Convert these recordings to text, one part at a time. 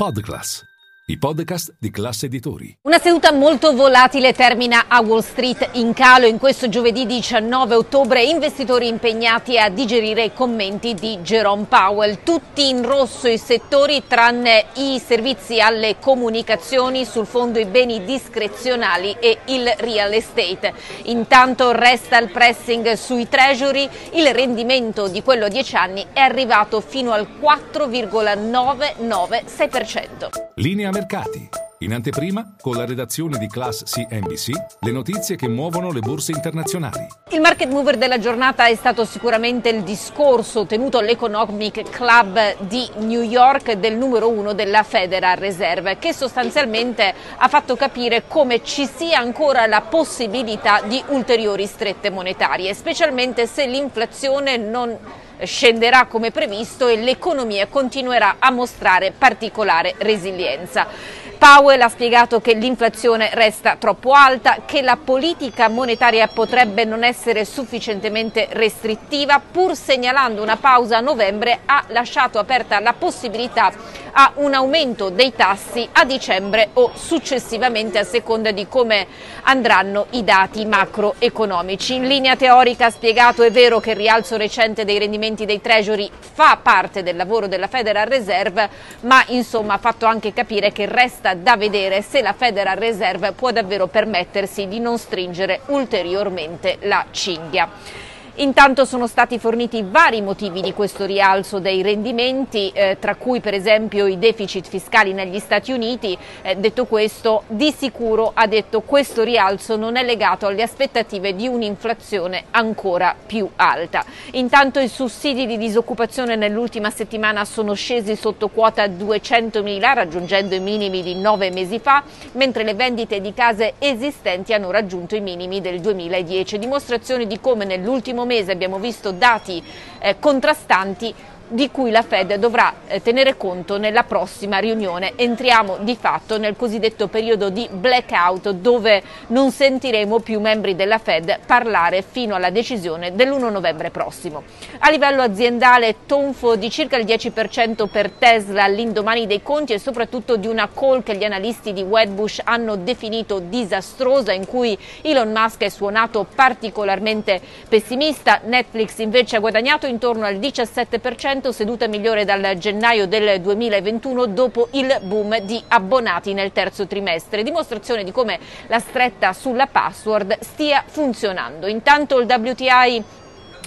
Podcast i podcast di classe editori. Una seduta molto volatile termina a Wall Street in calo in questo giovedì 19 ottobre. Investitori impegnati a digerire i commenti di Jerome Powell. Tutti in rosso i settori tranne i servizi alle comunicazioni sul fondo i beni discrezionali e il real estate. Intanto resta il pressing sui treasury. Il rendimento di quello a 10 anni è arrivato fino al 4,996%. Linea mercati. In anteprima, con la redazione di Class CNBC, le notizie che muovono le borse internazionali. Il market mover della giornata è stato sicuramente il discorso tenuto all'Economic Club di New York del numero uno della Federal Reserve, che sostanzialmente ha fatto capire come ci sia ancora la possibilità di ulteriori strette monetarie, specialmente se l'inflazione non scenderà come previsto e l'economia continuerà a mostrare particolare resilienza. Powell ha spiegato che l'inflazione resta troppo alta, che la politica monetaria potrebbe non essere sufficientemente restrittiva, pur segnalando una pausa a novembre ha lasciato aperta la possibilità a un aumento dei tassi a dicembre o successivamente a seconda di come andranno i dati macroeconomici. In linea teorica ha spiegato è vero che il rialzo recente dei rendimenti dei treasury fa parte del lavoro della Federal Reserve, ma insomma ha fatto anche capire che resta da vedere se la Federal Reserve può davvero permettersi di non stringere ulteriormente la cinghia. Intanto sono stati forniti vari motivi di questo rialzo dei rendimenti, eh, tra cui per esempio i deficit fiscali negli Stati Uniti. Eh, detto questo, di sicuro ha detto questo rialzo non è legato alle aspettative di un'inflazione ancora più alta. Intanto i sussidi di disoccupazione nell'ultima settimana sono scesi sotto quota 200 mila, raggiungendo i minimi di nove mesi fa, mentre le vendite di case esistenti hanno raggiunto i minimi del 2010, dimostrazione di come nell'ultimo ultimo mese abbiamo visto dati eh, contrastanti di cui la Fed dovrà eh, tenere conto nella prossima riunione. Entriamo di fatto nel cosiddetto periodo di blackout dove non sentiremo più membri della Fed parlare fino alla decisione dell'1 novembre prossimo. A livello aziendale tonfo di circa il 10% per Tesla all'indomani dei conti e soprattutto di una call che gli analisti di Wedbush hanno definito disastrosa in cui Elon Musk è suonato particolarmente pessimista. Netflix invece ha guadagnato intorno al 17% seduta migliore dal gennaio del 2021 dopo il boom di abbonati nel terzo trimestre, dimostrazione di come la stretta sulla password stia funzionando. Intanto il WTI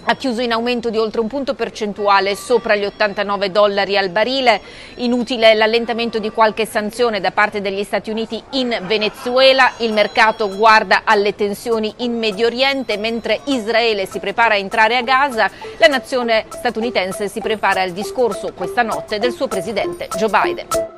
ha chiuso in aumento di oltre un punto percentuale sopra gli 89 dollari al barile. Inutile l'allentamento di qualche sanzione da parte degli Stati Uniti in Venezuela. Il mercato guarda alle tensioni in Medio Oriente mentre Israele si prepara a entrare a Gaza. La nazione statunitense si prepara al discorso questa notte del suo presidente Joe Biden.